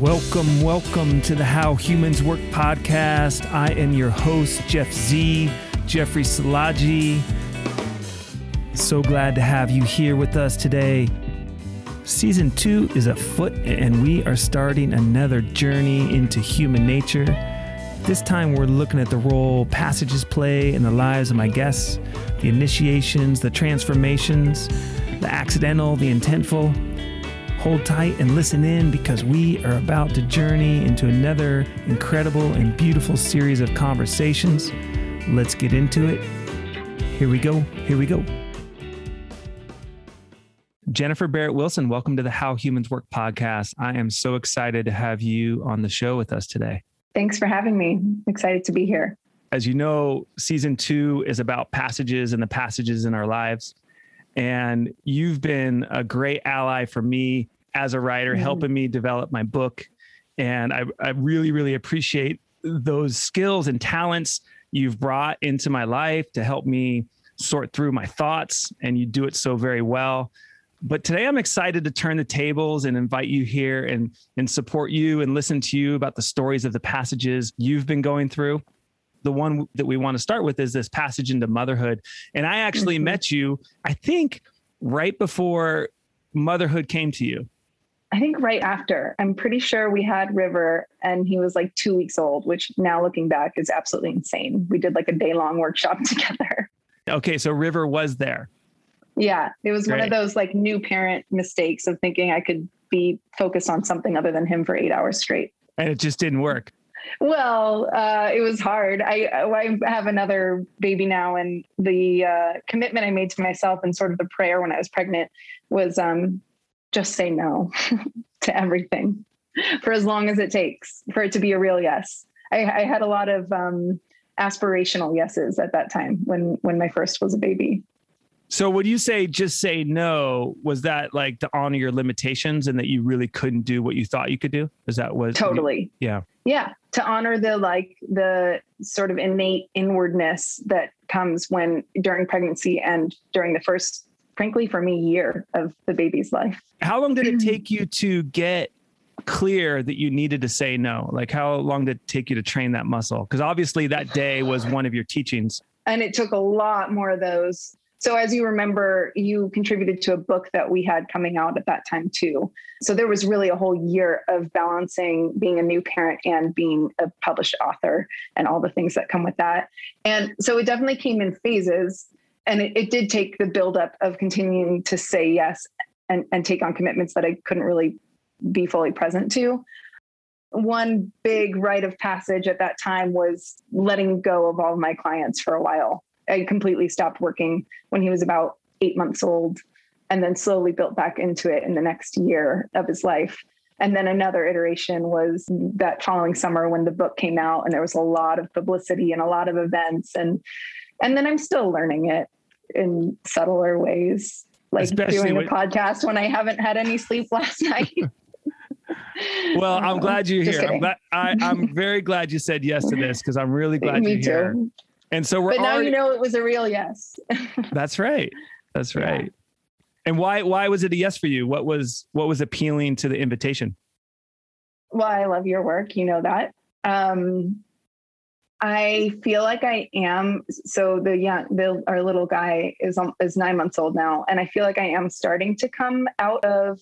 Welcome, welcome to the How Humans Work podcast. I am your host, Jeff Z, Jeffrey Salaji. So glad to have you here with us today. Season two is afoot, and we are starting another journey into human nature. This time, we're looking at the role passages play in the lives of my guests, the initiations, the transformations, the accidental, the intentful. Hold tight and listen in because we are about to journey into another incredible and beautiful series of conversations. Let's get into it. Here we go. Here we go. Jennifer Barrett Wilson, welcome to the How Humans Work podcast. I am so excited to have you on the show with us today. Thanks for having me. Excited to be here. As you know, season two is about passages and the passages in our lives. And you've been a great ally for me as a writer, mm-hmm. helping me develop my book. And I, I really, really appreciate those skills and talents you've brought into my life to help me sort through my thoughts. And you do it so very well. But today I'm excited to turn the tables and invite you here and, and support you and listen to you about the stories of the passages you've been going through the one that we want to start with is this passage into motherhood. And I actually mm-hmm. met you, I think, right before motherhood came to you. I think right after. I'm pretty sure we had River and he was like two weeks old, which now looking back is absolutely insane. We did like a day long workshop together. Okay, so River was there. Yeah, it was Great. one of those like new parent mistakes of thinking I could be focused on something other than him for eight hours straight. And it just didn't work. Well, uh, it was hard. I, I have another baby now, and the uh, commitment I made to myself and sort of the prayer when I was pregnant was um, just say no to everything for as long as it takes for it to be a real yes. I, I had a lot of um, aspirational yeses at that time when when my first was a baby. So when you say just say no, was that like to honor your limitations and that you really couldn't do what you thought you could do? Is that was totally? You, yeah. Yeah. To honor the like the sort of innate inwardness that comes when during pregnancy and during the first, frankly, for me, year of the baby's life. How long did it take you to get clear that you needed to say no? Like how long did it take you to train that muscle? Because obviously that day was one of your teachings. And it took a lot more of those so, as you remember, you contributed to a book that we had coming out at that time, too. So, there was really a whole year of balancing being a new parent and being a published author and all the things that come with that. And so, it definitely came in phases. And it, it did take the buildup of continuing to say yes and, and take on commitments that I couldn't really be fully present to. One big rite of passage at that time was letting go of all of my clients for a while I completely stopped working when he was about eight months old and then slowly built back into it in the next year of his life. And then another iteration was that following summer when the book came out and there was a lot of publicity and a lot of events and and then I'm still learning it in subtler ways, like Especially doing a podcast when I haven't had any sleep last night. well, I'm glad you're here. I'm, glad, I, am very glad you said yes to this because I'm really glad Me you're too. here. And so we're But now already, you know it was a real yes. that's right. That's right. Yeah. And why why was it a yes for you? What was what was appealing to the invitation? Well, I love your work, you know that. Um I feel like I am. So the young, the, our little guy is is nine months old now, and I feel like I am starting to come out of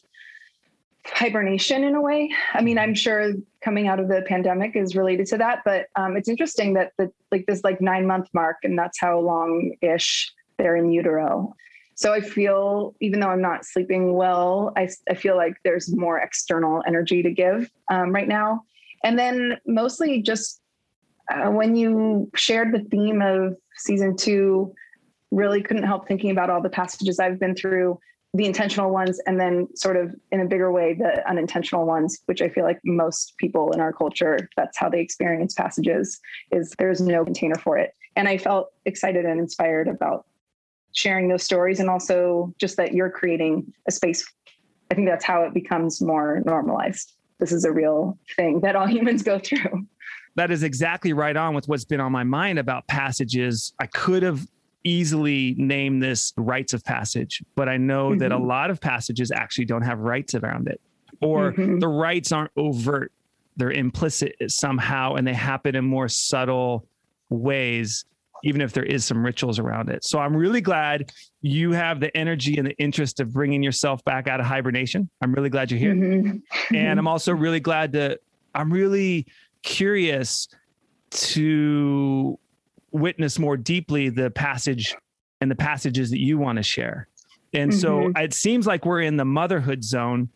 hibernation in a way. I mean, I'm sure coming out of the pandemic is related to that, but um, it's interesting that the like this like nine month mark, and that's how long ish they're in utero. So I feel, even though I'm not sleeping well, I, I feel like there's more external energy to give um, right now. And then mostly just uh, when you shared the theme of season two, really couldn't help thinking about all the passages I've been through the intentional ones and then sort of in a bigger way the unintentional ones which i feel like most people in our culture that's how they experience passages is there's no container for it. And i felt excited and inspired about sharing those stories and also just that you're creating a space. I think that's how it becomes more normalized. This is a real thing that all humans go through. That is exactly right on with what's been on my mind about passages. I could have easily name this rites of passage, but I know mm-hmm. that a mm-hmm. lot of passages actually don't have rites around it. or mm-hmm. the rites aren't overt, they're implicit somehow, and they happen in more subtle ways even if there is some rituals around it. So I'm really glad you have the energy and the interest of bringing yourself back out of hibernation. I'm really glad you're here. Mm-hmm. and I'm also really glad to, I'm really curious to witness more deeply the passage and the passages that you want to share. And mm-hmm. so it seems like we're in the motherhood zone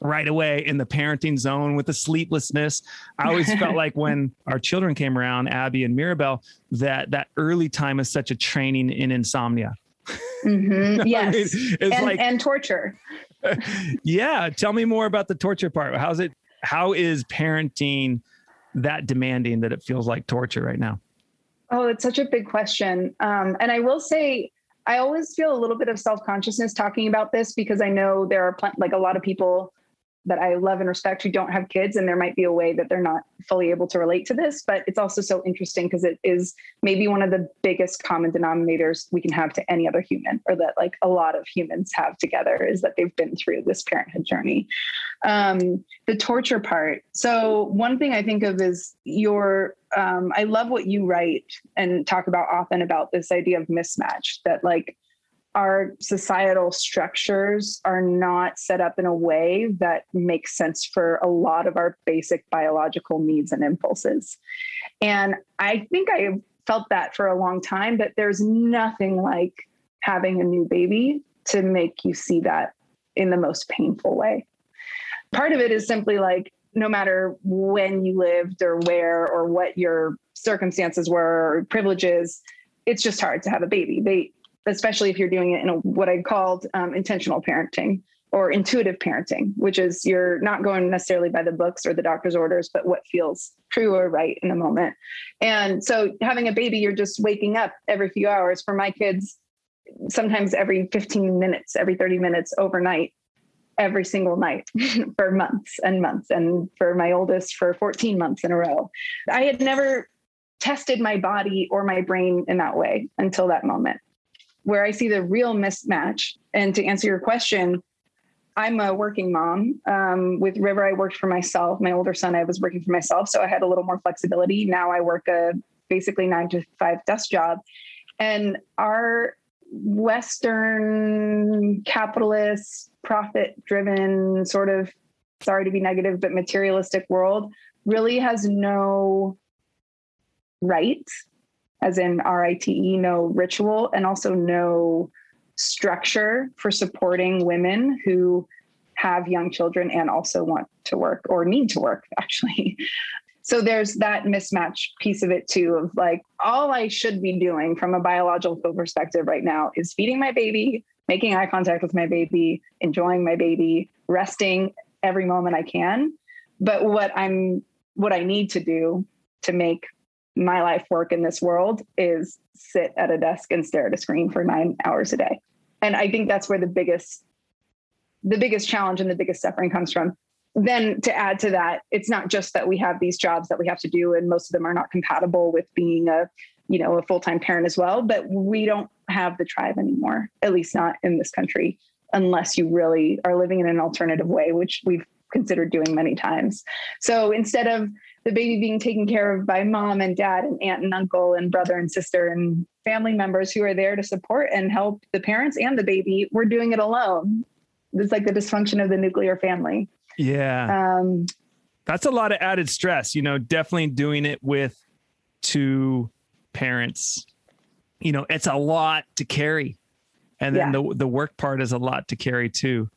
right away in the parenting zone with the sleeplessness. I always felt like when our children came around, Abby and Mirabelle, that that early time is such a training in insomnia. Mm-hmm. Yes, I mean, and, like, and torture. yeah, tell me more about the torture part. How's it? How is parenting that demanding that it feels like torture right now? Oh, it's such a big question. Um, and I will say, I always feel a little bit of self consciousness talking about this because I know there are pl- like a lot of people that I love and respect who don't have kids, and there might be a way that they're not fully able to relate to this. But it's also so interesting because it is maybe one of the biggest common denominators we can have to any other human, or that like a lot of humans have together, is that they've been through this parenthood journey. Um, the torture part. So one thing I think of is your. Um, I love what you write and talk about often about this idea of mismatch. That like our societal structures are not set up in a way that makes sense for a lot of our basic biological needs and impulses. And I think I felt that for a long time, but there's nothing like having a new baby to make you see that in the most painful way. Part of it is simply like no matter when you lived or where or what your circumstances were or privileges, it's just hard to have a baby. They especially if you're doing it in a, what I called um, intentional parenting or intuitive parenting, which is you're not going necessarily by the books or the doctor's orders, but what feels true or right in the moment. And so having a baby, you're just waking up every few hours. For my kids, sometimes every 15 minutes, every 30 minutes overnight, every single night for months and months. And for my oldest, for 14 months in a row. I had never tested my body or my brain in that way until that moment where I see the real mismatch. And to answer your question, I'm a working mom. Um, with River, I worked for myself. My older son, I was working for myself. So I had a little more flexibility. Now I work a basically nine to five desk job. And our Western capitalist, profit driven, sort of, sorry to be negative, but materialistic world really has no rite as in R-I-T-E, no ritual, and also no structure for supporting women who have young children and also want to work or need to work, actually. So there's that mismatch piece of it too of like all I should be doing from a biological perspective right now is feeding my baby, making eye contact with my baby, enjoying my baby, resting every moment I can. But what I'm what I need to do to make my life work in this world is sit at a desk and stare at a screen for nine hours a day. And I think that's where the biggest the biggest challenge and the biggest suffering comes from. Then to add to that, it's not just that we have these jobs that we have to do, and most of them are not compatible with being a, you know, a full-time parent as well. But we don't have the tribe anymore, at least not in this country, unless you really are living in an alternative way, which we've considered doing many times. So instead of the baby being taken care of by mom and dad and aunt and uncle and brother and sister and family members who are there to support and help the parents and the baby, we're doing it alone. It's like the dysfunction of the nuclear family. Yeah. Um, That's a lot of added stress, you know, definitely doing it with two parents. You know, it's a lot to carry. And then yeah. the the work part is a lot to carry too.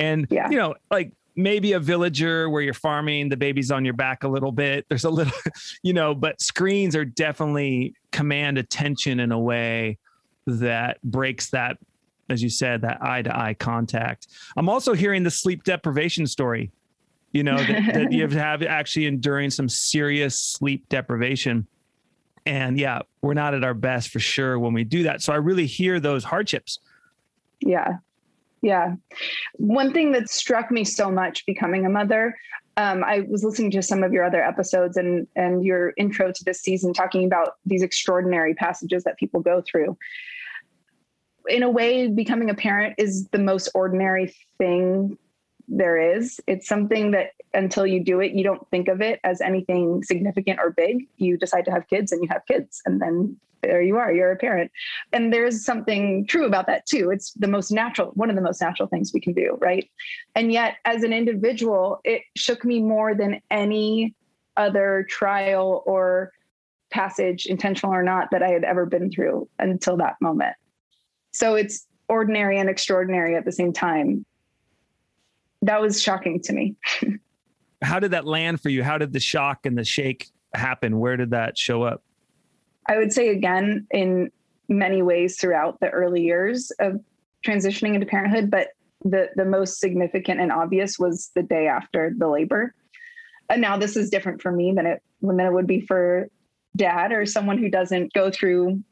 And yeah. you know, like maybe a villager where you're farming, the baby's on your back a little bit. There's a little, you know, but screens are definitely command attention in a way that breaks that, as you said, that eye to eye contact. I'm also hearing the sleep deprivation story, you know, that, that you have actually enduring some serious sleep deprivation. And yeah, we're not at our best for sure when we do that. So I really hear those hardships. Yeah. Yeah. One thing that struck me so much becoming a mother, um, I was listening to some of your other episodes and and your intro to this season talking about these extraordinary passages that people go through. In a way, becoming a parent is the most ordinary thing there is. It's something that until you do it, you don't think of it as anything significant or big. You decide to have kids and you have kids, and then there you are, you're a parent. And there's something true about that too. It's the most natural, one of the most natural things we can do, right? And yet, as an individual, it shook me more than any other trial or passage, intentional or not, that I had ever been through until that moment. So it's ordinary and extraordinary at the same time. That was shocking to me. How did that land for you? How did the shock and the shake happen? Where did that show up? I would say again in many ways throughout the early years of transitioning into parenthood, but the the most significant and obvious was the day after the labor. And now this is different for me than it than it would be for dad or someone who doesn't go through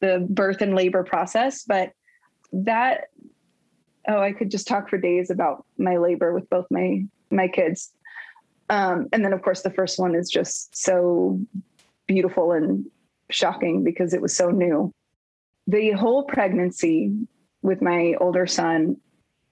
the birth and labor process. But that oh, I could just talk for days about my labor with both my my kids. Um, and then of course the first one is just so beautiful and shocking because it was so new. The whole pregnancy with my older son,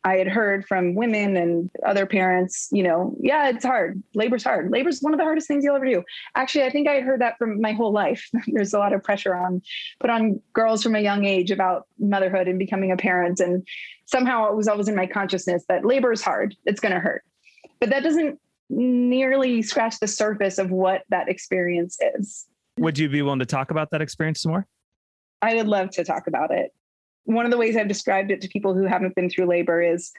I had heard from women and other parents, you know, yeah, it's hard. Labor's hard. Labor's one of the hardest things you'll ever do. Actually, I think I heard that from my whole life. There's a lot of pressure on put on girls from a young age about motherhood and becoming a parent. And somehow it was always in my consciousness that labor is hard. It's going to hurt. But that doesn't nearly scratch the surface of what that experience is. Would you be willing to talk about that experience some more? I would love to talk about it. One of the ways I've described it to people who haven't been through labor is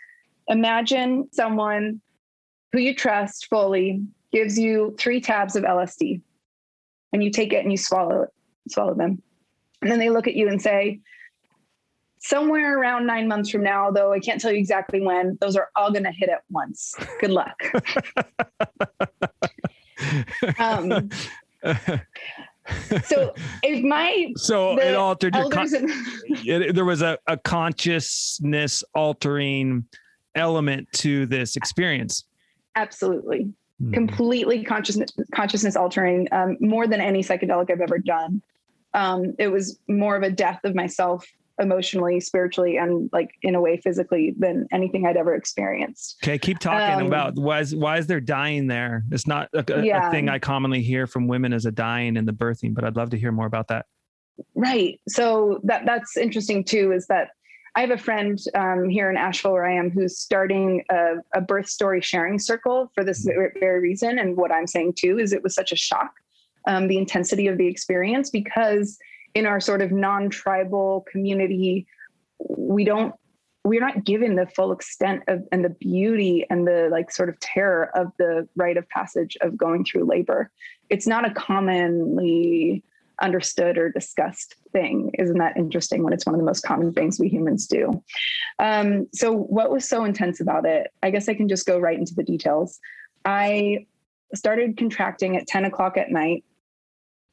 imagine someone who you trust fully gives you three tabs of LSD and you take it and you swallow it, swallow them. And then they look at you and say, somewhere around nine months from now, though I can't tell you exactly when, those are all going to hit at once. Good luck. um, so if my so it altered your con- it, there was a, a consciousness altering element to this experience. Absolutely. Mm. completely consciousness consciousness altering um, more than any psychedelic i've ever done. Um, it was more of a death of myself emotionally, spiritually, and like in a way physically than anything I'd ever experienced. Okay, keep talking um, about why is why is there dying there? It's not a, a, yeah. a thing I commonly hear from women as a dying in the birthing, but I'd love to hear more about that. Right. So that that's interesting too. Is that I have a friend um, here in Asheville where I am who's starting a, a birth story sharing circle for this mm-hmm. very reason. And what I'm saying too is it was such a shock, um, the intensity of the experience because in our sort of non-tribal community we don't we're not given the full extent of and the beauty and the like sort of terror of the rite of passage of going through labor. It's not a commonly understood or discussed thing. Isn't that interesting when it's one of the most common things we humans do? Um, so what was so intense about it? I guess i can just go right into the details. I started contracting at 10 o'clock at night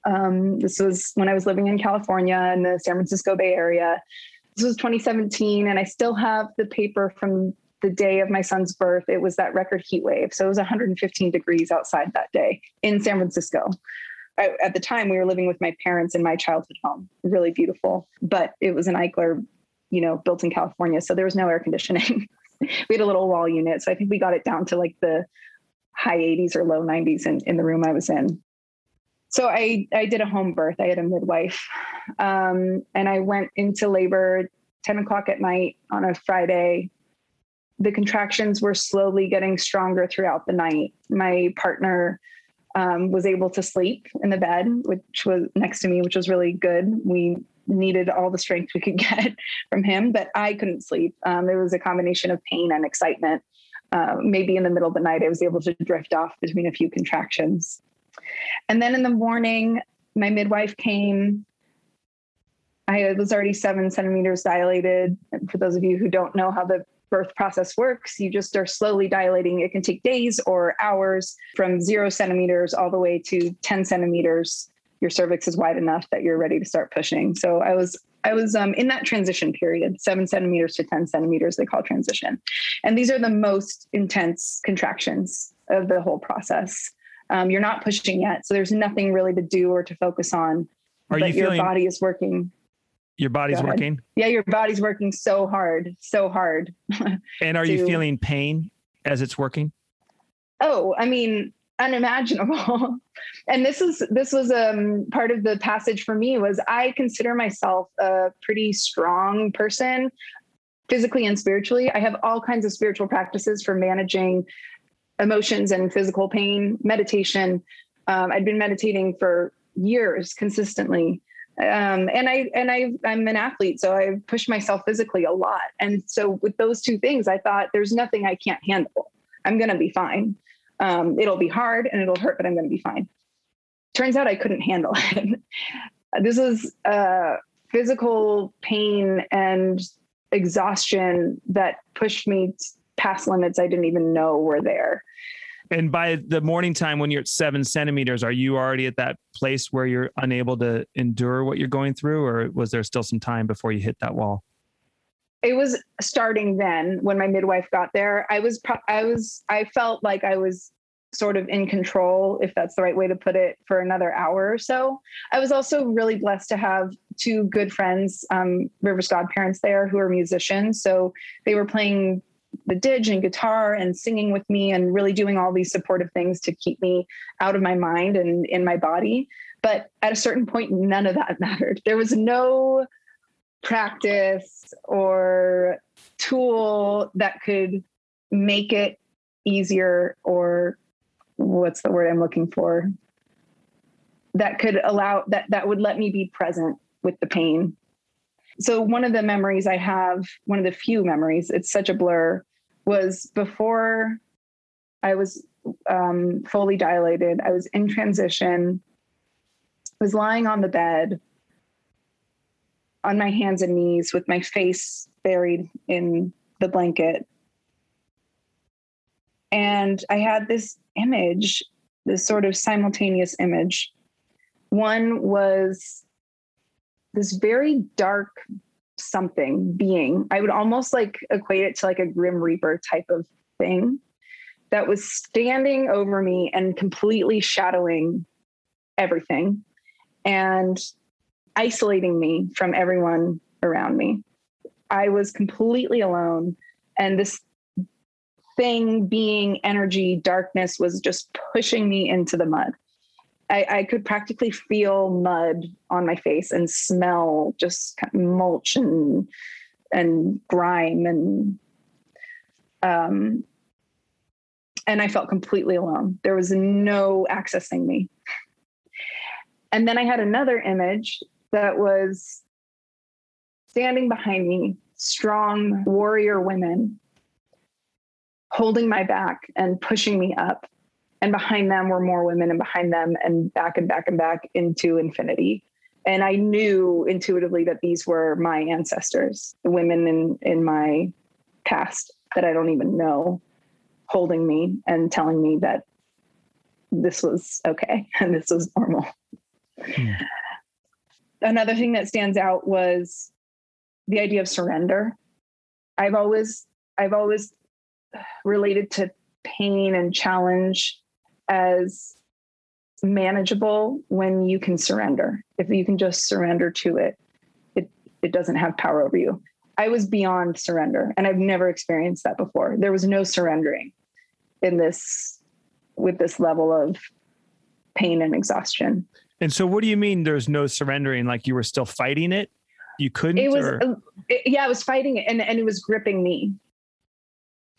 um, this was when I was living in California in the San Francisco Bay Area. This was 2017, and I still have the paper from the day of my son's birth. It was that record heat wave. So it was 115 degrees outside that day in San Francisco. I, at the time, we were living with my parents in my childhood home. Really beautiful, but it was an Eichler, you know, built in California, so there was no air conditioning. we had a little wall unit, so I think we got it down to like the high 80s or low 90s in, in the room I was in so I, I did a home birth. I had a midwife. Um, and I went into labor 10 o'clock at night on a Friday. The contractions were slowly getting stronger throughout the night. My partner um, was able to sleep in the bed, which was next to me, which was really good. We needed all the strength we could get from him, but I couldn't sleep. Um, there was a combination of pain and excitement. Uh, maybe in the middle of the night, I was able to drift off between a few contractions. And then in the morning, my midwife came. I was already seven centimeters dilated. And for those of you who don't know how the birth process works, you just are slowly dilating. It can take days or hours from zero centimeters all the way to 10 centimeters. Your cervix is wide enough that you're ready to start pushing. So I was I was um, in that transition period, seven centimeters to 10 centimeters, they call transition. And these are the most intense contractions of the whole process um, you're not pushing yet. So there's nothing really to do or to focus on. Are but you your body is working? Your body's working? Yeah, your body's working so hard, so hard. and are to, you feeling pain as it's working? Oh, I mean, unimaginable. and this is this was um part of the passage for me was I consider myself a pretty strong person physically and spiritually. I have all kinds of spiritual practices for managing emotions and physical pain, meditation. Um, I'd been meditating for years consistently. Um, and I and I I'm an athlete, so I push myself physically a lot. And so with those two things, I thought there's nothing I can't handle. I'm gonna be fine. Um, it'll be hard and it'll hurt, but I'm gonna be fine. Turns out I couldn't handle it. this was uh, physical pain and exhaustion that pushed me past limits I didn't even know were there. And by the morning time, when you're at seven centimeters, are you already at that place where you're unable to endure what you're going through, or was there still some time before you hit that wall? It was starting then when my midwife got there. I was, I was, I felt like I was sort of in control, if that's the right way to put it, for another hour or so. I was also really blessed to have two good friends, um, Rivers godparents there, who are musicians. So they were playing the didge and guitar and singing with me and really doing all these supportive things to keep me out of my mind and in my body. But at a certain point, none of that mattered. There was no practice or tool that could make it easier or what's the word I'm looking for that could allow that that would let me be present with the pain so one of the memories I have, one of the few memories, it's such a blur, was before I was um, fully dilated. I was in transition, was lying on the bed on my hands and knees with my face buried in the blanket. And I had this image, this sort of simultaneous image. One was this very dark something being. I would almost like equate it to like a grim reaper type of thing that was standing over me and completely shadowing everything and isolating me from everyone around me. I was completely alone and this thing being energy darkness was just pushing me into the mud I, I could practically feel mud on my face and smell just kind of mulch and and grime and um and I felt completely alone. There was no accessing me. And then I had another image that was standing behind me, strong warrior women holding my back and pushing me up and behind them were more women and behind them and back and back and back into infinity. And i knew intuitively that these were my ancestors the women in in my past that i don't even know holding me and telling me that this was okay and this was normal. Hmm. another thing that stands out was the idea of surrender. I've always i've always related to pain and challenge as manageable when you can surrender. If you can just surrender to it, it it doesn't have power over you. I was beyond surrender and I've never experienced that before. There was no surrendering in this with this level of pain and exhaustion. And so what do you mean there's no surrendering like you were still fighting it? You couldn't It was uh, it, yeah, I was fighting it and and it was gripping me.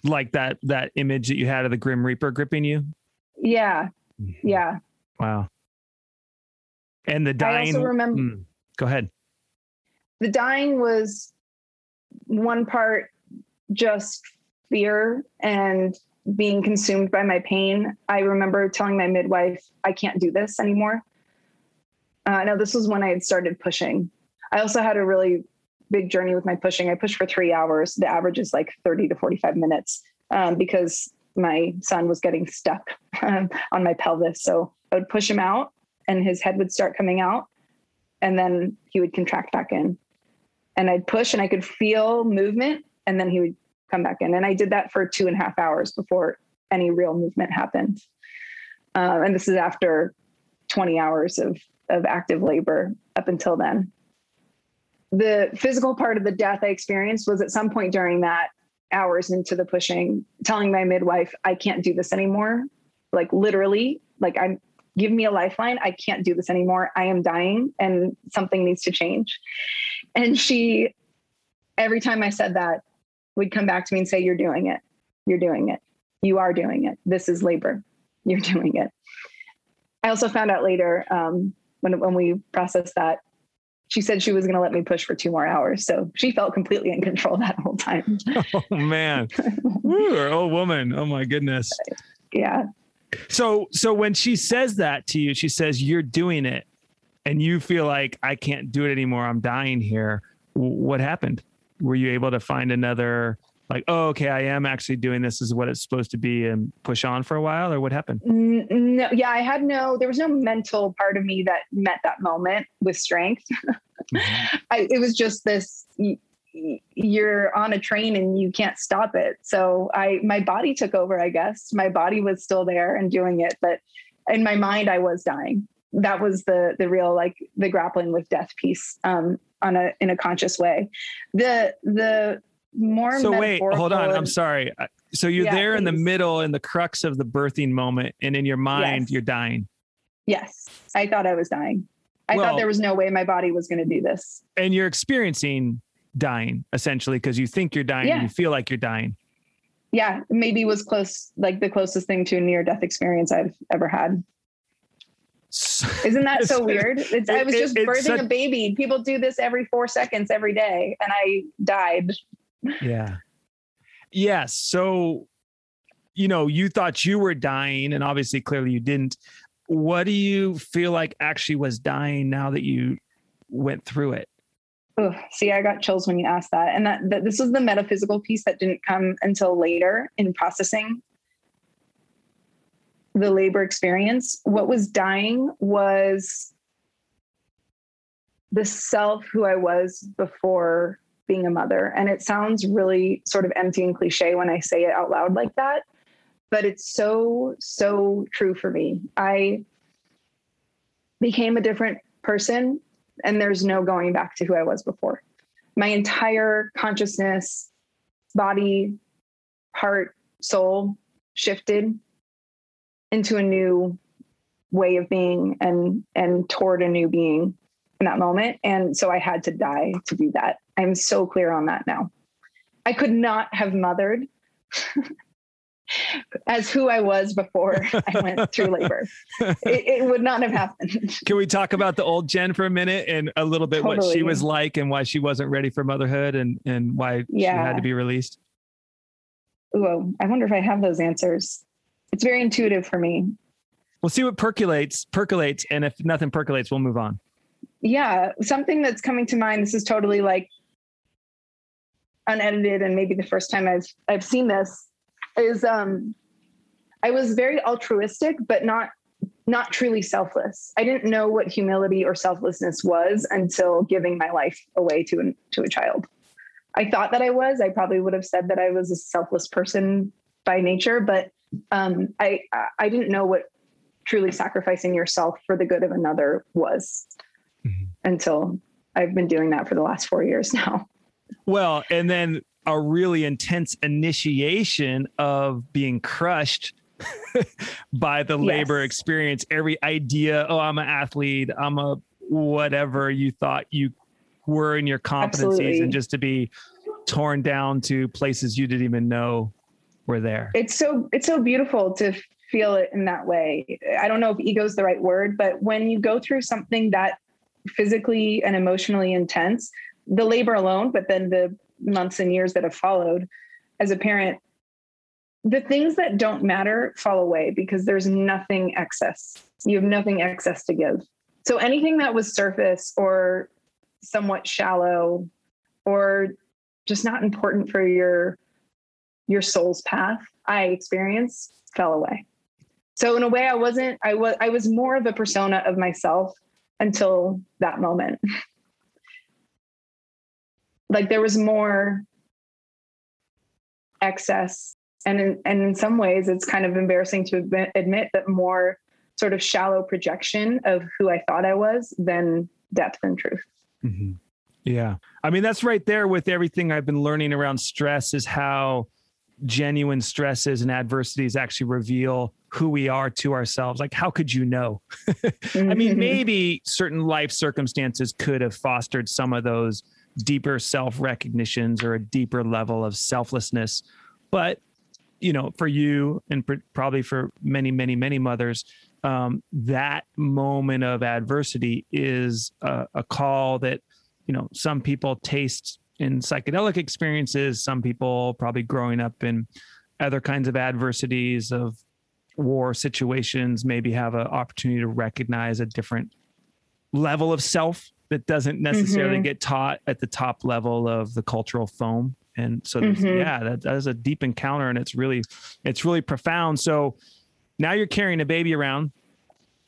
Like that that image that you had of the grim reaper gripping you? Yeah. Mm-hmm. Yeah. Wow. And the dying. I also remember. Mm, go ahead. The dying was one part just fear and being consumed by my pain. I remember telling my midwife, I can't do this anymore. Uh, no, this was when I had started pushing. I also had a really big journey with my pushing. I pushed for three hours. The average is like 30 to 45 minutes um, because my son was getting stuck um, on my pelvis. So I would push him out and his head would start coming out and then he would contract back in. And I'd push and I could feel movement and then he would come back in. And I did that for two and a half hours before any real movement happened. Uh, and this is after 20 hours of, of active labor up until then. The physical part of the death I experienced was at some point during that hours into the pushing, telling my midwife, I can't do this anymore. Like literally, like I'm give me a lifeline. I can't do this anymore. I am dying and something needs to change. And she, every time I said that, would come back to me and say, You're doing it. You're doing it. You are doing it. This is labor. You're doing it. I also found out later um, when, when we processed that she said she was going to let me push for two more hours. So she felt completely in control that whole time. Oh man, Ooh, old woman. Oh my goodness. Yeah. So so when she says that to you, she says you're doing it, and you feel like I can't do it anymore. I'm dying here. What happened? Were you able to find another? Like, oh, okay, I am actually doing this. this is what it's supposed to be, and push on for a while, or what happened? No, yeah, I had no. There was no mental part of me that met that moment with strength. mm-hmm. I, it was just this you're on a train and you can't stop it so i my body took over i guess my body was still there and doing it but in my mind i was dying that was the the real like the grappling with death piece um on a in a conscious way the the more so wait hold on i'm sorry so you're yeah, there please. in the middle in the crux of the birthing moment and in your mind yes. you're dying yes i thought i was dying I well, thought there was no way my body was going to do this. And you're experiencing dying essentially because you think you're dying, yeah. you feel like you're dying. Yeah, maybe was close, like the closest thing to a near death experience I've ever had. Isn't that so weird? It's, it, I was just it, birthing such, a baby. People do this every four seconds every day, and I died. Yeah. Yes. So, you know, you thought you were dying, and obviously, clearly, you didn't what do you feel like actually was dying now that you went through it? Oh, see, I got chills when you asked that. And that, that this was the metaphysical piece that didn't come until later in processing the labor experience. What was dying was the self who I was before being a mother. And it sounds really sort of empty and cliche when I say it out loud like that but it's so, so true for me. I became a different person, and there's no going back to who I was before. My entire consciousness, body, heart, soul shifted into a new way of being and and toward a new being in that moment and so i had to die to do that i'm so clear on that now i could not have mothered as who I was before I went through labor. It, it, would not have happened. Can we talk about the old Jen for a minute and a little bit totally. what she was like and why she wasn't ready for motherhood and, and why yeah. she had to be released? Ooh, I wonder if I have those answers. It's very intuitive for me. We'll see what percolates, percolates, and if nothing percolates, we'll move on. Yeah, something that's coming to mind. This is totally like unedited, and maybe the first time I've I've seen this is um I was very altruistic, but not not truly selfless. I didn't know what humility or selflessness was until giving my life away to an, to a child. I thought that I was. I probably would have said that I was a selfless person by nature, but um, I I didn't know what truly sacrificing yourself for the good of another was. Until I've been doing that for the last four years now. Well, and then a really intense initiation of being crushed by the yes. labor experience. Every idea, oh, I'm an athlete, I'm a whatever you thought you were in your competencies, Absolutely. and just to be torn down to places you didn't even know were there. It's so it's so beautiful to feel it in that way. I don't know if ego is the right word, but when you go through something that physically and emotionally intense, the labor alone, but then the months and years that have followed as a parent, the things that don't matter fall away because there's nothing excess. You have nothing excess to give. So anything that was surface or somewhat shallow or just not important for your your soul's path, I experienced fell away. So in a way I wasn't I was I was more of a persona of myself until that moment. like there was more excess and in, and in some ways it's kind of embarrassing to admit, that more sort of shallow projection of who I thought I was than depth and truth. Mm-hmm. Yeah. I mean, that's right there with everything I've been learning around stress is how genuine stresses and adversities actually reveal who we are to ourselves. Like, how could you know? I mean, Mm-hmm. maybe certain life circumstances could have fostered some of those deeper self recognitions or a deeper level of selflessness. But, you know, for you and pr- probably for many, many, many mothers, um, that moment of adversity is a, a call that, you know, some people taste in psychedelic experiences, some people probably growing up in other kinds of adversities of war situations maybe have an opportunity to recognize a different level of self that doesn't necessarily Mhm. get taught at the top level of the cultural foam and so Mhm. yeah that, that is a deep encounter and it's really it's really profound so now you're carrying a baby around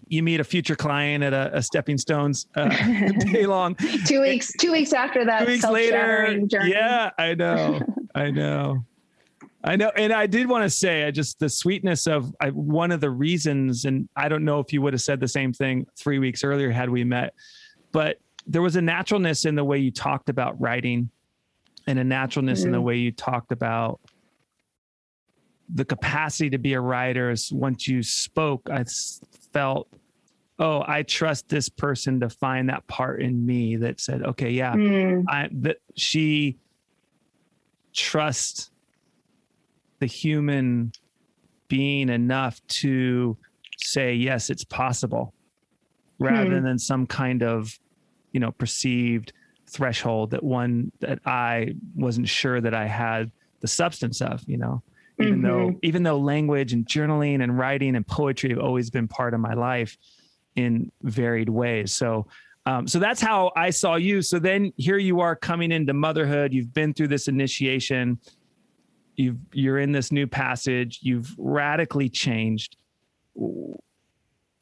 you meet a future client at a, a stepping stones uh, day long. Two weeks two weeks after that two weeks later. journey. yeah i know. I know. I know. And i did want to say i just the sweetness of I, one of the reasons and i don't know if you would have said the same thing three weeks earlier had we met but there was a naturalness in the way you talked about writing and a naturalness in the Mm. way you talked about the capacity to be a writer is once you spoke I felt oh i trust this person to find that part in me that said okay yeah Mm, I that she trusts the human being enough to say yes it's possible rather Hmm. than some kind of you know perceived threshold that one that I wasn't sure that I had the substance of you know even though Mhm. even though language and journaling and writing and poetry have always been part of my life in varied ways so um, so that's how I saw you. So then here you are coming into motherhood. You've been through this initiation. You've you're in this new passage. You've radically changed.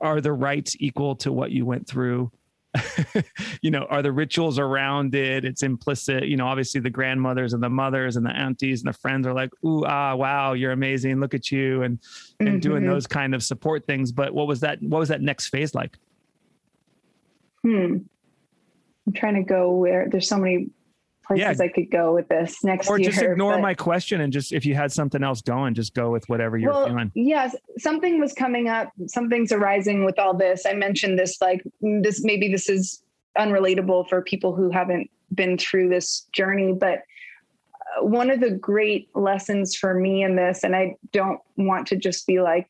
Are the rites equal to what you went through? you know, are the rituals around it? It's implicit. You know, obviously the grandmothers and the mothers and the aunties and the friends are like, "Ooh, ah, wow, you're amazing. Look at you," and and doing Mhm. those kind of support things. But what was that? What was that next phase like? Hmm. I'm trying to go where there's so many places I could go with this next or year. just ignore but- my question and just if you had something else going just go with whatever you're well, feeling yes, something was coming up. Something's arising with all this. I mentioned this, like mm, this. Maybe this is unrelatable for people who haven't been through this journey, but uh, one of the great lessons for me in this, and I don't want to just be like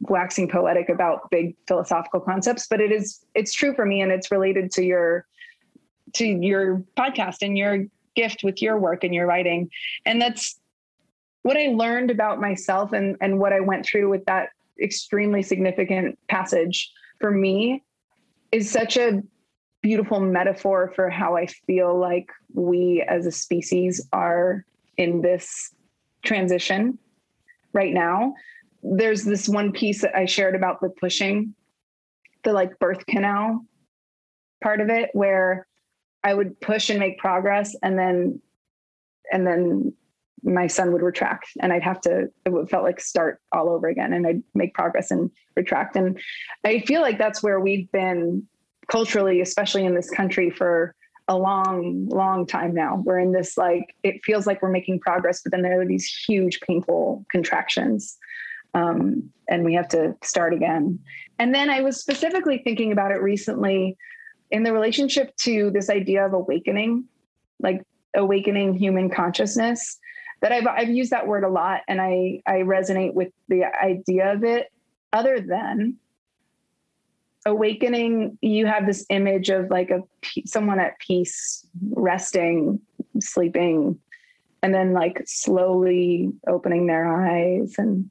waxing poetic about big philosophical concepts, but it is it's true for me, and it's related to your to your podcast and your gift with your work and your writing, and that's what I learned about myself and and what I went through with that extremely significant passage for me is such a beautiful metaphor for how I feel like we as a species are in this transition right now. There's this one piece that I shared about the pushing, the like birth canal part of it, where I would push and make progress and then and then my son would retract and I'd have to, it felt like start all over again and I'd make progress and retract. And I feel like that's where we've been culturally, especially in this country for a long, long time now. We're in this, like, it feels like we're making progress, but then there are these huge, painful contractions. Um, and we have to start again. And then I was specifically thinking about it recently in the relationship to this idea of awakening, like awakening human consciousness that I've I've used that word a lot and I I resonate with the idea of it. Other than awakening you have this image of like a someone at peace resting sleeping and then like slowly opening their eyes and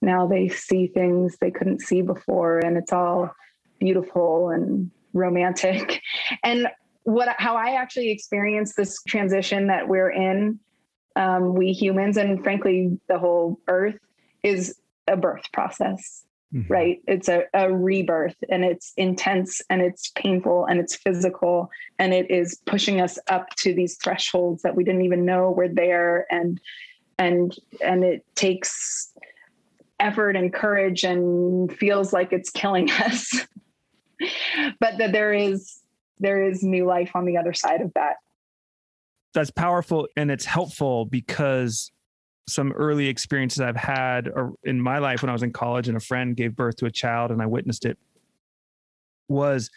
now they see things they couldn't see before and it's all beautiful and romantic. And what how i actually experienced this transition that we're in um, we humans and frankly the whole earth is a birth process Mm-hmm. right? It's a, a rebirth and it's intense and it's painful and it's physical and it is pushing us up to these thresholds that we didn't even know were there. And and and it takes effort and courage and feels like it's killing us but that there is there is new life on the other side of that. That's powerful and it's helpful because some early experiences I've had in my life when I was in college and a friend gave birth to a child and I witnessed it was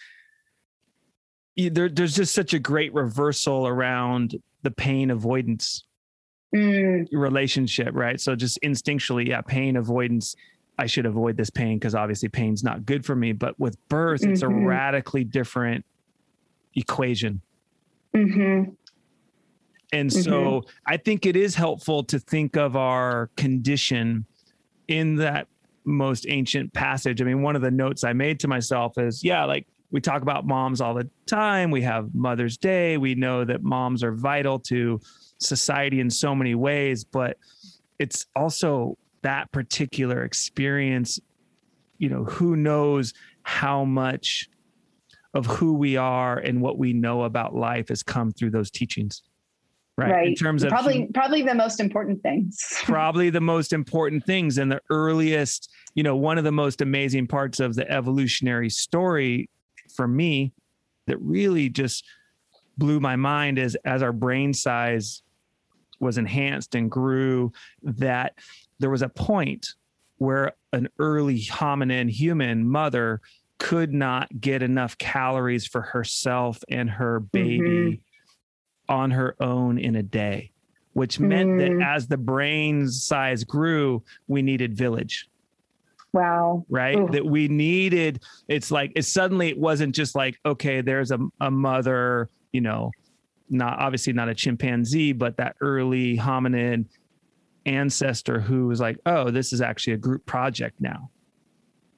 there, there's just such a great reversal around the pain avoidance mm. relationship, right? So just instinctually, yeah, pain avoidance. I should avoid this pain because obviously pain's not good for me. But with birth, mm-hmm. it's a mm-hmm. radically different equation. Mm-hmm. And so mm-hmm. I think it is helpful to think of our condition in that most ancient passage. I mean, one of the notes I made to myself is, yeah, like we talk about moms all the time. We have Mother's Day. We know that moms are vital to society in so many ways, but it's also that particular experience. You know, who knows how much of who we are and what we know about life has come through those teachings right, right. in terms of probably probably the most important things probably the most important things and the earliest you know one of the most amazing parts of the evolutionary story for me that really just blew my mind is as our brain size was enhanced and grew that there was a point where an early hominin human mother could not get enough calories for herself and her baby mm-hmm on her own in a day, which meant mm. that as the brain size grew, we needed village. Wow. Right. Ooh. That we needed, it's like, it suddenly, it wasn't just like, okay, there's a, a mother, you know, not obviously not a chimpanzee, but that early hominid ancestor who was like, oh, this is actually a group project now.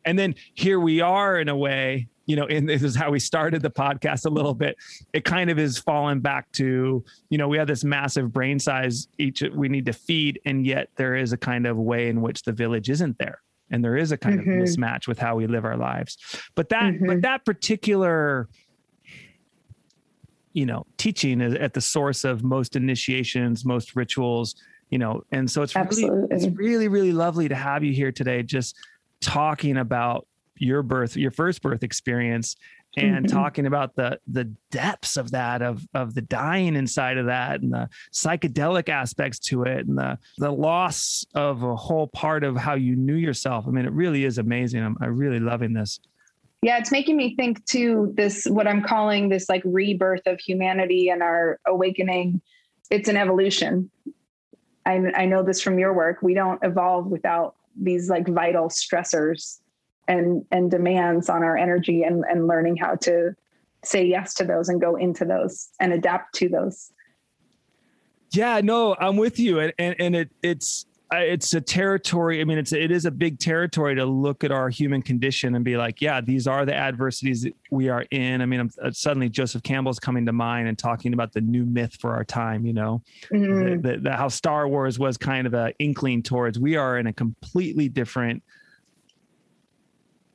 And then here we are in a way you know, and this is how we started the podcast a little bit. It kind of is fallen back to, you know, we have this massive brain size each we need to feed, and yet there is a kind of way in which the village isn't there. And there is a kind mm-hmm. of mismatch with how we live our lives. But that, mm-hmm. but that particular, you know, teaching is at the source of most initiations, most rituals, you know, and so it's Absolutely. really, it's really, really lovely to have you here today, just talking about your birth, your first birth experience and mm-hmm. talking about the the depths of that of of the dying inside of that and the psychedelic aspects to it and the the loss of a whole part of how you knew yourself. I mean it really is amazing. I'm, I'm really loving this. Yeah it's making me think too this what i'm calling this like rebirth of humanity and our awakening. It's an evolution I, I know this from your work. We don't evolve without these like vital stressors and and demands on our energy and and learning how to say yes to those and go into those and adapt to those. Yeah no i'm with you. And and, and it it's it's a territory i mean it's it is a big territory to look at our human condition and be like yeah these are the adversities that we are in i mean I'm, uh, suddenly joseph campbell's coming to mind and talking about the new myth for our time you know mm-hmm. the, the, the, how star wars was kind of an inkling towards we are in a completely different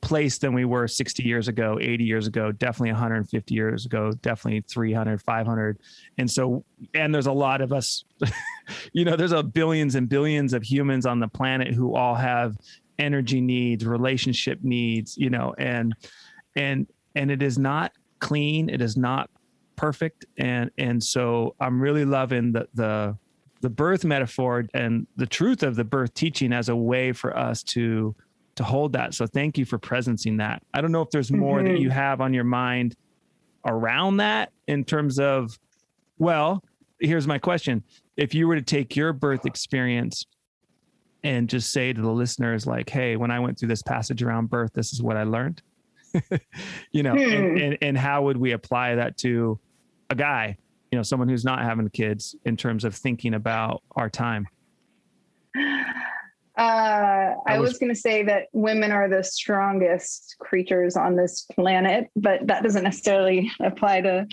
place than we were 60 years ago 80 years ago definitely 150 years ago definitely 300 500 and so and there's a lot of us you know there's a billions and billions of humans on the planet who all have energy needs relationship needs you know and and and it is not clean it is not perfect. And and so i'm really loving the the the birth metaphor and the truth of the birth teaching as a way for us to to hold that. So thank you for presencing that. I don't know if there's more mm-hmm. that you have on your mind around that in terms of, well, here's my question. If you were to take your birth experience and just say to the listeners, like, hey, when I went through this passage around birth, this is what I learned. you know, hmm. and, and, and how would we apply that to a guy, you know, someone who's not having kids in terms of thinking about our time? Uh, I was, was going to say that women are the strongest creatures on this planet, but that doesn't necessarily apply to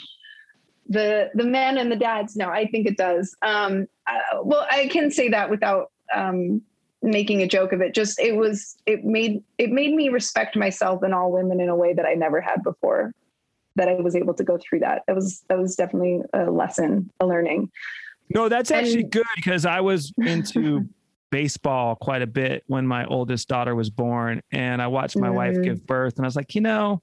the the men and the dads. No, I think it does. Um, uh, well, I can say that without um, making a joke of it. Just it was it made it made me respect myself and all women in a way that I never had before. That I was able to go through that. That was that was definitely a lesson, a learning. No, that's actually and, good because I was into baseball quite a bit when my oldest daughter was born and I watched my mm-hmm. wife give birth and I was like, you know,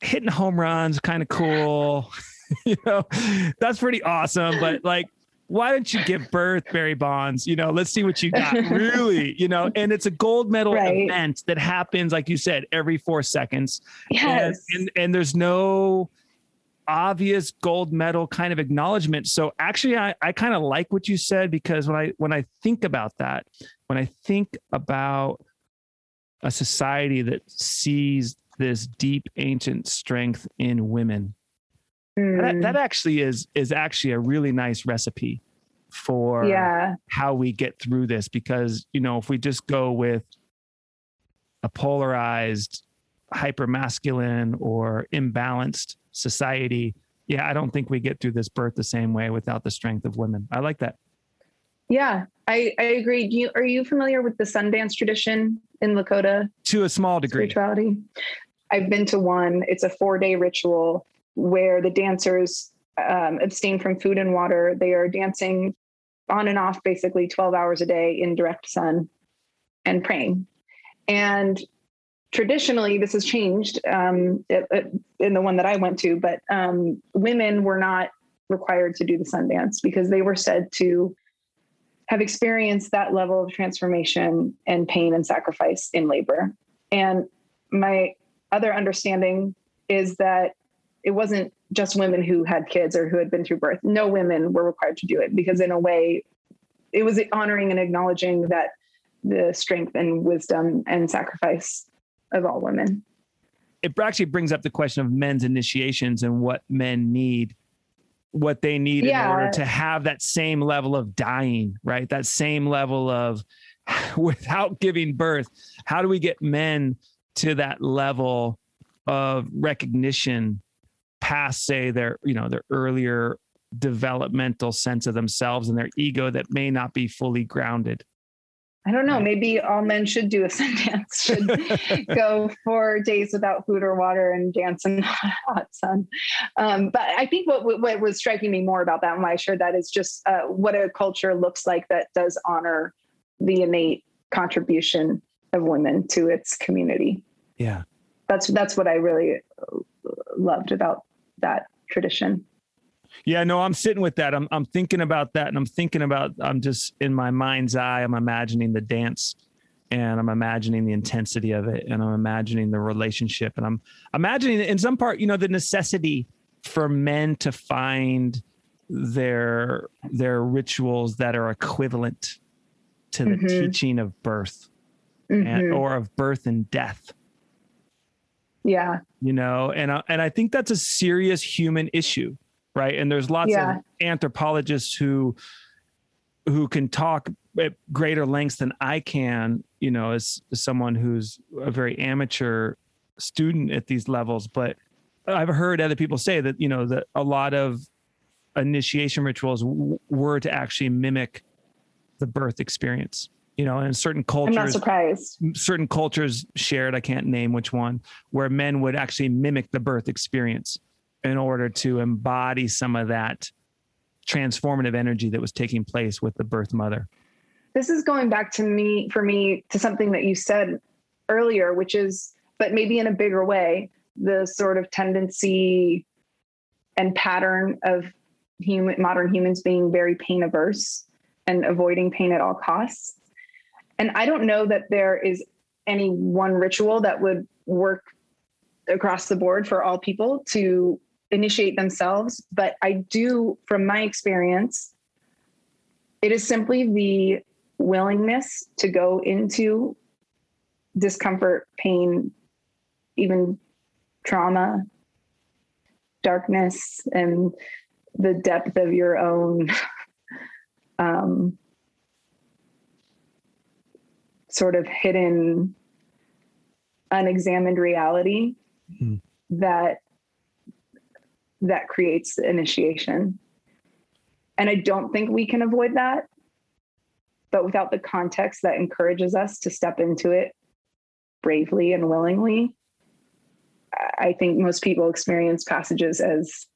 hitting home runs, kind of cool. you know, that's pretty awesome. But like, why don't you give birth, Barry Bonds? You know, let's see what you got. really, you know, and it's a gold medal right. event that happens, like you said, every four seconds. Yes. And, and, and there's no obvious gold medal kind of acknowledgement. So actually I, I kind of like what you said because when I when I think about that, when I think about a society that sees this deep ancient strength in women, mm. that, that actually is is actually a really nice recipe for yeah. how we get through this because you know if we just go with a polarized hyper masculine or imbalanced society, yeah, I don't think we get through this birth the same way without the strength of women. I like that. Yeah, I, I agree. Do you, are you familiar with the Sundance tradition in Lakota? To a small degree. Spirituality. I've been to one. It's a four day ritual where the dancers um, abstain from food and water. They are dancing on and off basically 12 hours a day in direct sun and praying. And traditionally this has changed um, it, it, in the one that i went to but um, women were not required to do the sun dance because they were said to have experienced that level of transformation and pain and sacrifice in labor. And my other understanding is that it wasn't just women who had kids or who had been through birth. No women were required to do it because in a way it was honoring and acknowledging that the strength and wisdom and sacrifice of all women. It actually brings up the question of men's initiations and what men need, what they need yeah. in order to have that same level of dying, right? That same level of without giving birth. How do we get men to that level of recognition past, say, their, you know, their earlier developmental sense of themselves and their ego that may not be fully grounded? I don't know. Maybe all men should do a sun dance. Should go four days without food or water and dance in the hot sun. Um, but I think what what was striking me more about that, and why I shared that, is just uh, what a culture looks like that does honor the innate contribution of women to its community. Yeah, that's that's what I really loved about that tradition. Yeah, no, I'm sitting with that. I'm I'm thinking about that, and I'm thinking about. I'm just in my mind's eye. I'm imagining the dance, and I'm imagining the intensity of it, and I'm imagining the relationship, and I'm imagining in some part, you know, the necessity for men to find their their rituals that are equivalent to the mm-hmm. teaching of birth, mm-hmm. and, or of birth and death. Yeah, you know, and I, and I think that's a serious human issue right? And there's lots yeah. of anthropologists who who can talk at greater lengths than I can, you know, as, as someone who's a very amateur student at these levels. But I've heard other people say that, you know, that a lot of initiation rituals w- were to actually mimic the birth experience. You know, in certain cultures, I'm not surprised. Certain cultures shared, I can't name which one, where men would actually mimic the birth experience in order to embody some of that transformative energy that was taking place with the birth mother. This is going back to me for me to something that you said earlier, which is, but maybe in a bigger way, the sort of tendency and pattern of human modern humans being very pain averse and avoiding pain at all costs. And I don't know that there is any one ritual that would work across the board for all people to initiate themselves. But I do, from my experience, it is simply the willingness to go into discomfort, pain, even trauma, darkness, and the depth of your own um, sort of hidden, unexamined reality mm-hmm. that that creates initiation. And I don't think we can avoid that. But without the context that encourages us to step into it bravely and willingly, I think most people experience passages as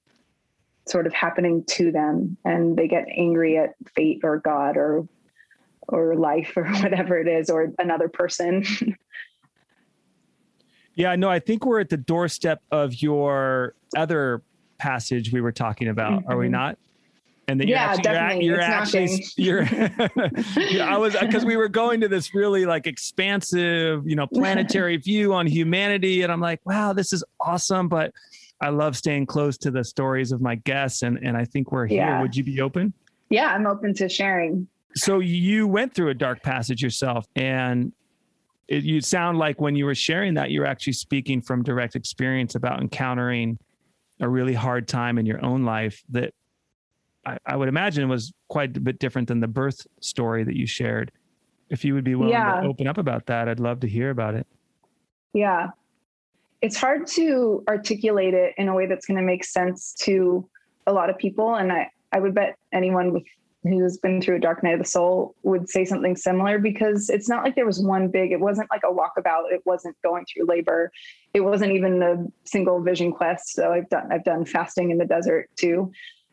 sort of happening to them and they get angry at fate or God or or life or whatever it is or another person. Yeah, no, I think we're at the doorstep of your other passage we were talking about, mm-hmm. are we mm-hmm. not? and that yeah, you're actually, you're, actually you're, I was because we were going to this really like expansive, you know, planetary view on humanity, and I'm like, wow, this is awesome, but I love staying close to the stories of my guests, and and I think we're here. Yeah. Would you be open? Yeah, I'm open to sharing. So you went through a dark passage yourself, and it, you sound like when you were sharing that, you're actually speaking from direct experience about encountering a really hard time in your own life that I, I, would imagine was quite a bit different than the birth story that you shared. If you would be willing yeah. to open up about that, I'd love to hear about it. Yeah. It's hard to articulate it in a way that's going to make sense to a lot of people. And I, I would bet anyone with who's been through a dark night of the soul would say something similar because it's not like there was one big it wasn't like a walkabout. It wasn't going through labor. It wasn't even the single vision quest. So i've done i've done fasting in the desert too.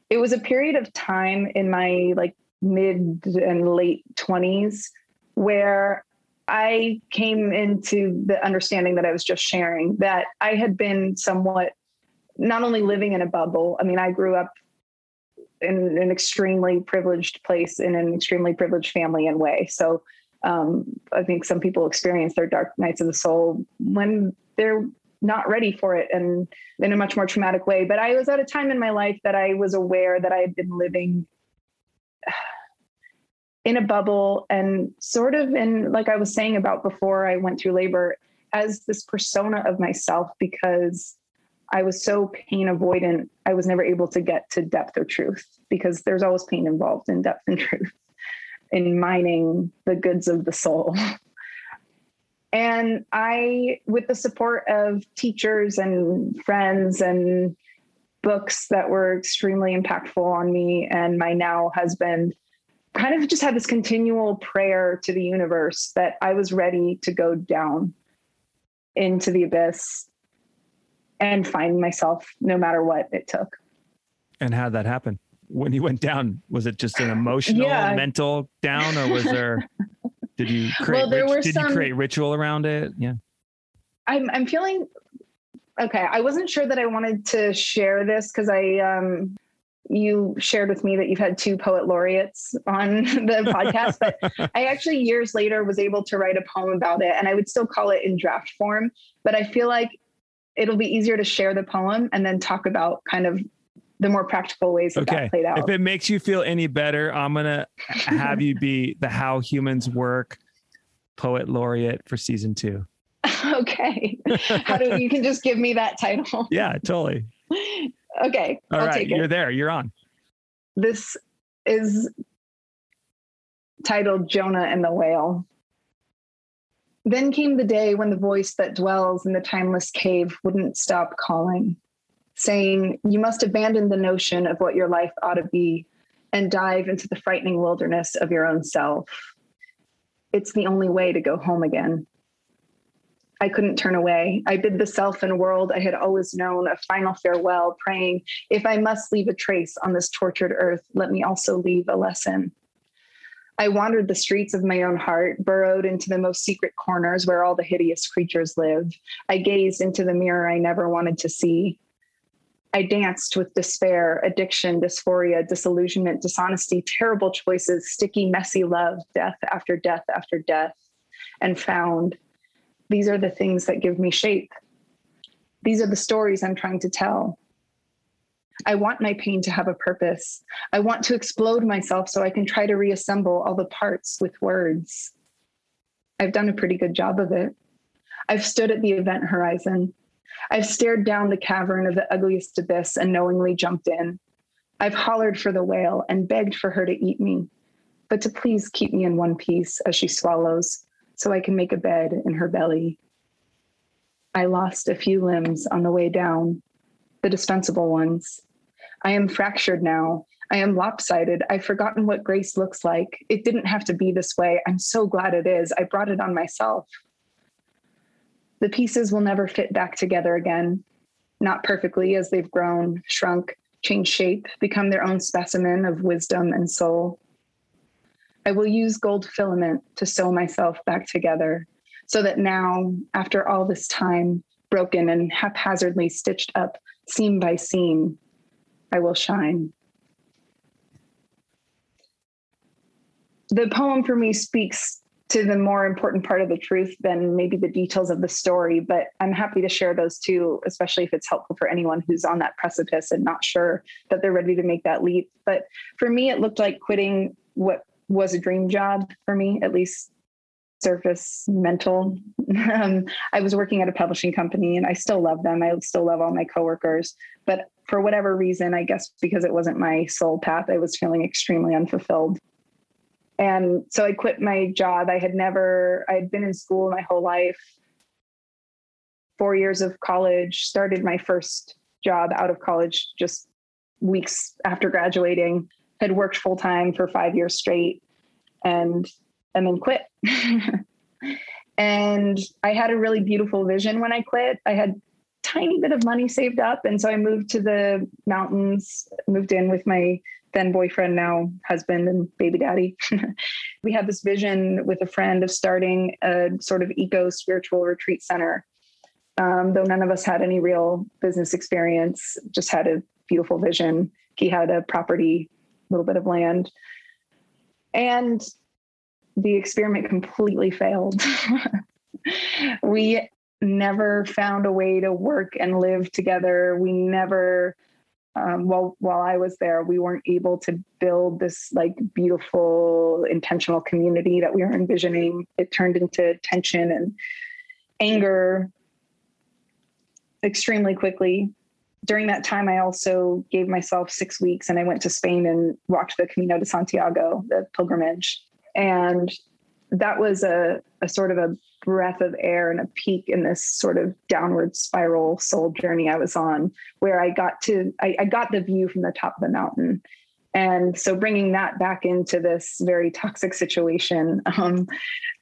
It was a period of time in my like mid and late 20s where I came into the understanding that I was just sharing that I had been somewhat not only living in a bubble. I mean, I grew up in an extremely privileged place in an extremely privileged family and way. So um, I think some people experience their dark nights of the soul when they're not ready for it and in a much more traumatic way. But I was at a time in my life that I was aware that I had been living in a bubble and sort of in, like I was saying about before I went through labor, as this persona of myself because I was so pain avoidant, I was never able to get to depth or truth because there's always pain involved in depth and truth in mining the goods of the soul. And I, with the support of teachers and friends and books that were extremely impactful on me and my now husband, kind of just had this continual prayer to the universe that I was ready to go down into the abyss and find myself no matter what it took. And how'd that happen? When you went down, was it just an emotional, yeah. mental down, or was there Did you create? Well, there were did some, you create ritual around it? Yeah. I'm I'm feeling okay. I wasn't sure that I wanted to share this because I um you shared with me that you've had two poet laureates on the podcast, but I actually years later was able to write a poem about it, and I would still call it in draft form. But I feel like it'll be easier to share the poem and then talk about kind of the more practical ways that, okay. that played out. If it makes you feel any better, I'm gonna have you be the How Humans Work poet laureate for season two. okay. How do you can just give me that title? Yeah, totally. okay. All right, You're there. You're on. This is titled Jonah and the Whale. Then came the day when the voice that dwells in the timeless cave wouldn't stop calling saying, You must abandon the notion of what your life ought to be and dive into the frightening wilderness of your own self. It's the only way to go home again. I couldn't turn away. I bid the self and world I had always known a final farewell, praying, If I must leave a trace on this tortured earth, let me also leave a lesson. I wandered the streets of my own heart, burrowed into the most secret corners where all the hideous creatures live. I gazed into the mirror I never wanted to see. I danced with despair, addiction, dysphoria, disillusionment, dishonesty, terrible choices, sticky, messy love, death after death after death, and found these are the things that give me shape. These are the stories I'm trying to tell. I want my pain to have a purpose. I want to explode myself so I can try to reassemble all the parts with words. I've done a pretty good job of it. I've stood at the event horizon. I've stared down the cavern of the ugliest abyss and knowingly jumped in. I've hollered for the whale and begged for her to eat me, but to please keep me in one piece as she swallows, so I can make a bed in her belly. I lost a few limbs on the way down, the dispensable ones. I am fractured now. I am lopsided. I've forgotten what grace looks like. It didn't have to be this way. I'm so glad it is. I brought it on myself. The pieces will never fit back together again, not perfectly as they've grown, shrunk, changed shape, become their own specimen of wisdom and soul. I will use gold filament to sew myself back together so that now, after all this time, broken and haphazardly stitched up seam by seam, I will shine. The poem for me speaks to the more important part of the truth than maybe the details of the story, but I'm happy to share those too, especially if it's helpful for anyone who's on that precipice and not sure that they're ready to make that leap. But for me, it looked like quitting what was a dream job for me, at least surface mental. Um, I was working at a publishing company and I still love them. I still love all my coworkers. But for whatever reason, I guess because it wasn't my soul path, I was feeling extremely unfulfilled. And so I quit my job. I had never, I had been in school my whole life, four years of college, started my first job out of college just weeks after graduating, had worked full time for five years straight and and then quit. and I had a really beautiful vision when I quit. I had tiny bit of money saved up and so I moved to the mountains, moved in with my then boyfriend, now husband and baby daddy. we had this vision with a friend of starting a sort of eco spiritual retreat center. Um, though none of us had any real business experience, just had a beautiful vision. He had a property, a little bit of land. And the experiment completely failed. we never found a way to work and live together. We never, um, while while I was there, we weren't able to build this like beautiful, intentional community that we were envisioning. It turned into tension and anger extremely quickly. During that time, I also gave myself six weeks and I went to Spain and walked the Camino de Santiago, the pilgrimage and that was a, a sort of a breath of air and a peak in this sort of downward spiral soul journey I was on, where I got to, I, I got the view from the top of the mountain. And so bringing that back into this very toxic situation, um,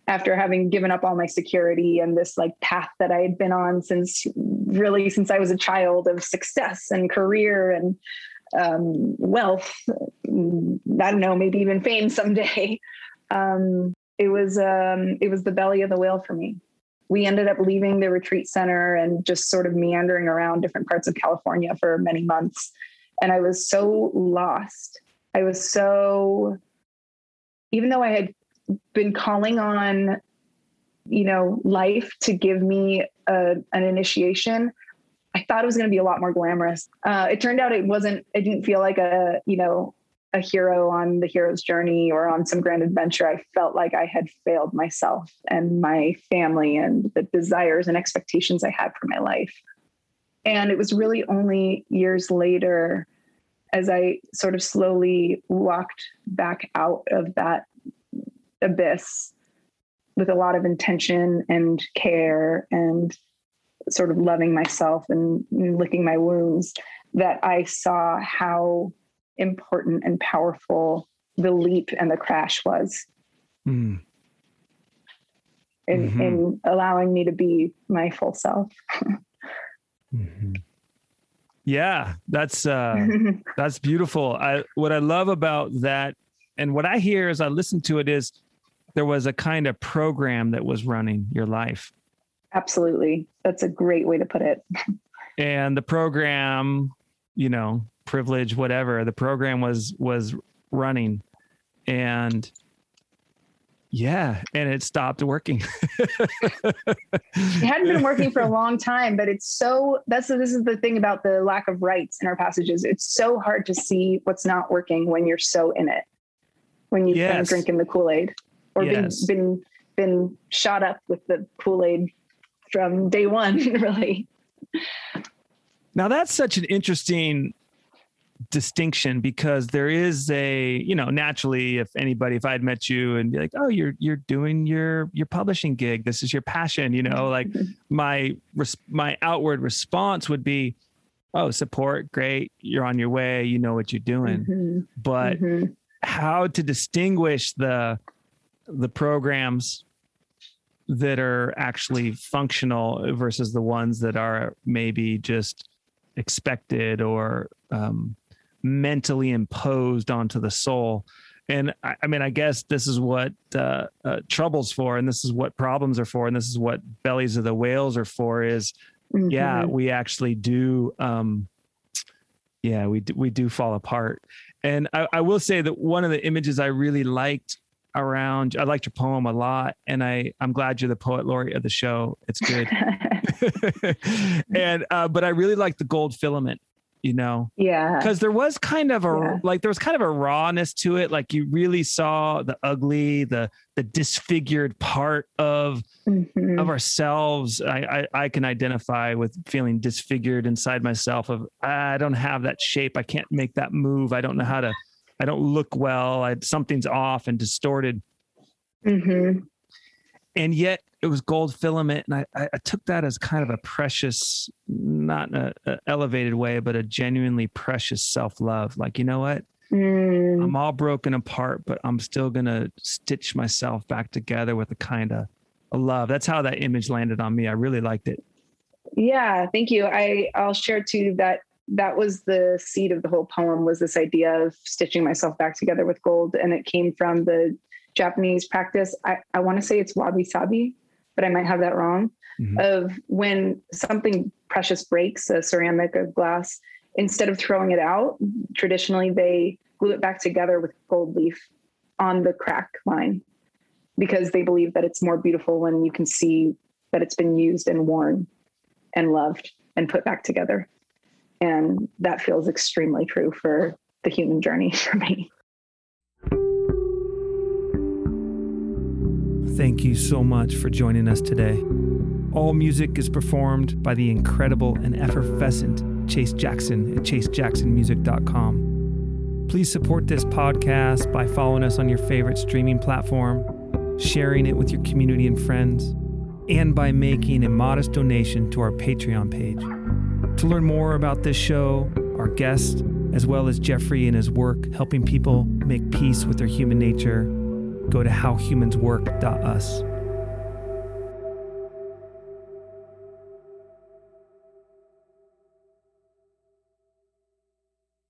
after having given up all my security and this like path that I had been on since really since I was a child of success and career and um, wealth, I don't know, maybe even fame someday um, it was um, it was the belly of the whale for me. We ended up leaving the retreat center and just sort of meandering around different parts of California for many months, and I was so lost. I was so, even though I had been calling on, you know, life to give me a, an initiation, I thought it was going to be a lot more glamorous. Uh, it turned out it wasn't. It didn't feel like a you know a hero on the hero's journey or on some grand adventure, I felt like I had failed myself and my family and the desires and expectations I had for my life. And it was really only years later, as I sort of slowly walked back out of that abyss with a lot of intention and care and sort of loving myself and licking my wounds, that I saw how important and powerful the leap and the crash was mm. in, mm-hmm. in allowing me to be my full self. mm-hmm. Yeah, that's uh, that's beautiful. I what I love about that, and what I hear as I listen to it is there was a kind of program that was running your life. Absolutely, that's a great way to put it. and the program, you know, privilege, whatever. The program was was running, and yeah, and it stopped working. it hadn't been working for a long time, but it's so that's this is the thing about the lack of rites in our passages. It's so hard to see what's not working when you're so in it, when you've yes. been drinking the Kool Aid or yes. been been been shot up with the Kool Aid from day one, really. Now that's such an interesting distinction because there is a you know naturally if anybody if i had met you and be like oh you're you're doing your your publishing gig this is your passion you know like my res my outward response would be oh support great you're on your way you know what you're doing mm-hmm. but mm-hmm. how to distinguish the the programs that are actually functional versus the ones that are maybe just expected or um, mentally imposed onto the soul. And I, I mean, I guess this is what uh, uh, troubles for, and this is what problems are for, and this is what bellies of the whales are for. Is mm-hmm. yeah, we actually do. Um, yeah, we do, we do fall apart. And I, I will say that one of the images I really liked around I liked your poem a lot and I I'm glad you're the poet laureate of the show. It's good. and uh, but I really like the gold filament you know? Yeah. Because there was kind of a yeah. like there was kind of a rawness to it like you really saw the ugly the the disfigured part of mm-hmm. of ourselves. I, I, I can identify with feeling disfigured inside myself of i don't have that shape. I can't make that move. I don't know how to i don't look well. I, something's off and distorted. Mm-hmm. And yet it was gold filament and I, I took that as kind of a precious not in a, a elevated way but a genuinely precious self-love. Like you know what? Mm. i'm all broken apart but i'm still gonna stitch myself back together with a kind of a love. That's how that image landed on me. I really liked it. Yeah thank you. I i'll share too that that was the seed of the whole poem was this idea of stitching myself back together with gold and it came from the japanese practice i, I want to say it's wabi sabi but I might have that wrong. Mm-hmm. Of when something precious breaks, a ceramic, a glass, instead of throwing it out, traditionally they glue it back together with gold leaf on the crack line because they believe that it's more beautiful when you can see that it's been used and worn and loved and put back together. And that feels extremely true for the human journey for me. Thank you so much for joining us today. All music is performed by the incredible and effervescent Chase Jackson at chasejacksonmusic.com. Please support this podcast by following us on your favorite streaming platform, sharing it with your community and friends, and by making a modest donation to our Patreon page. To learn more about this show, our guest, as well as Jeffrey and his work helping people make peace with their human nature, go to howhumanswork.us.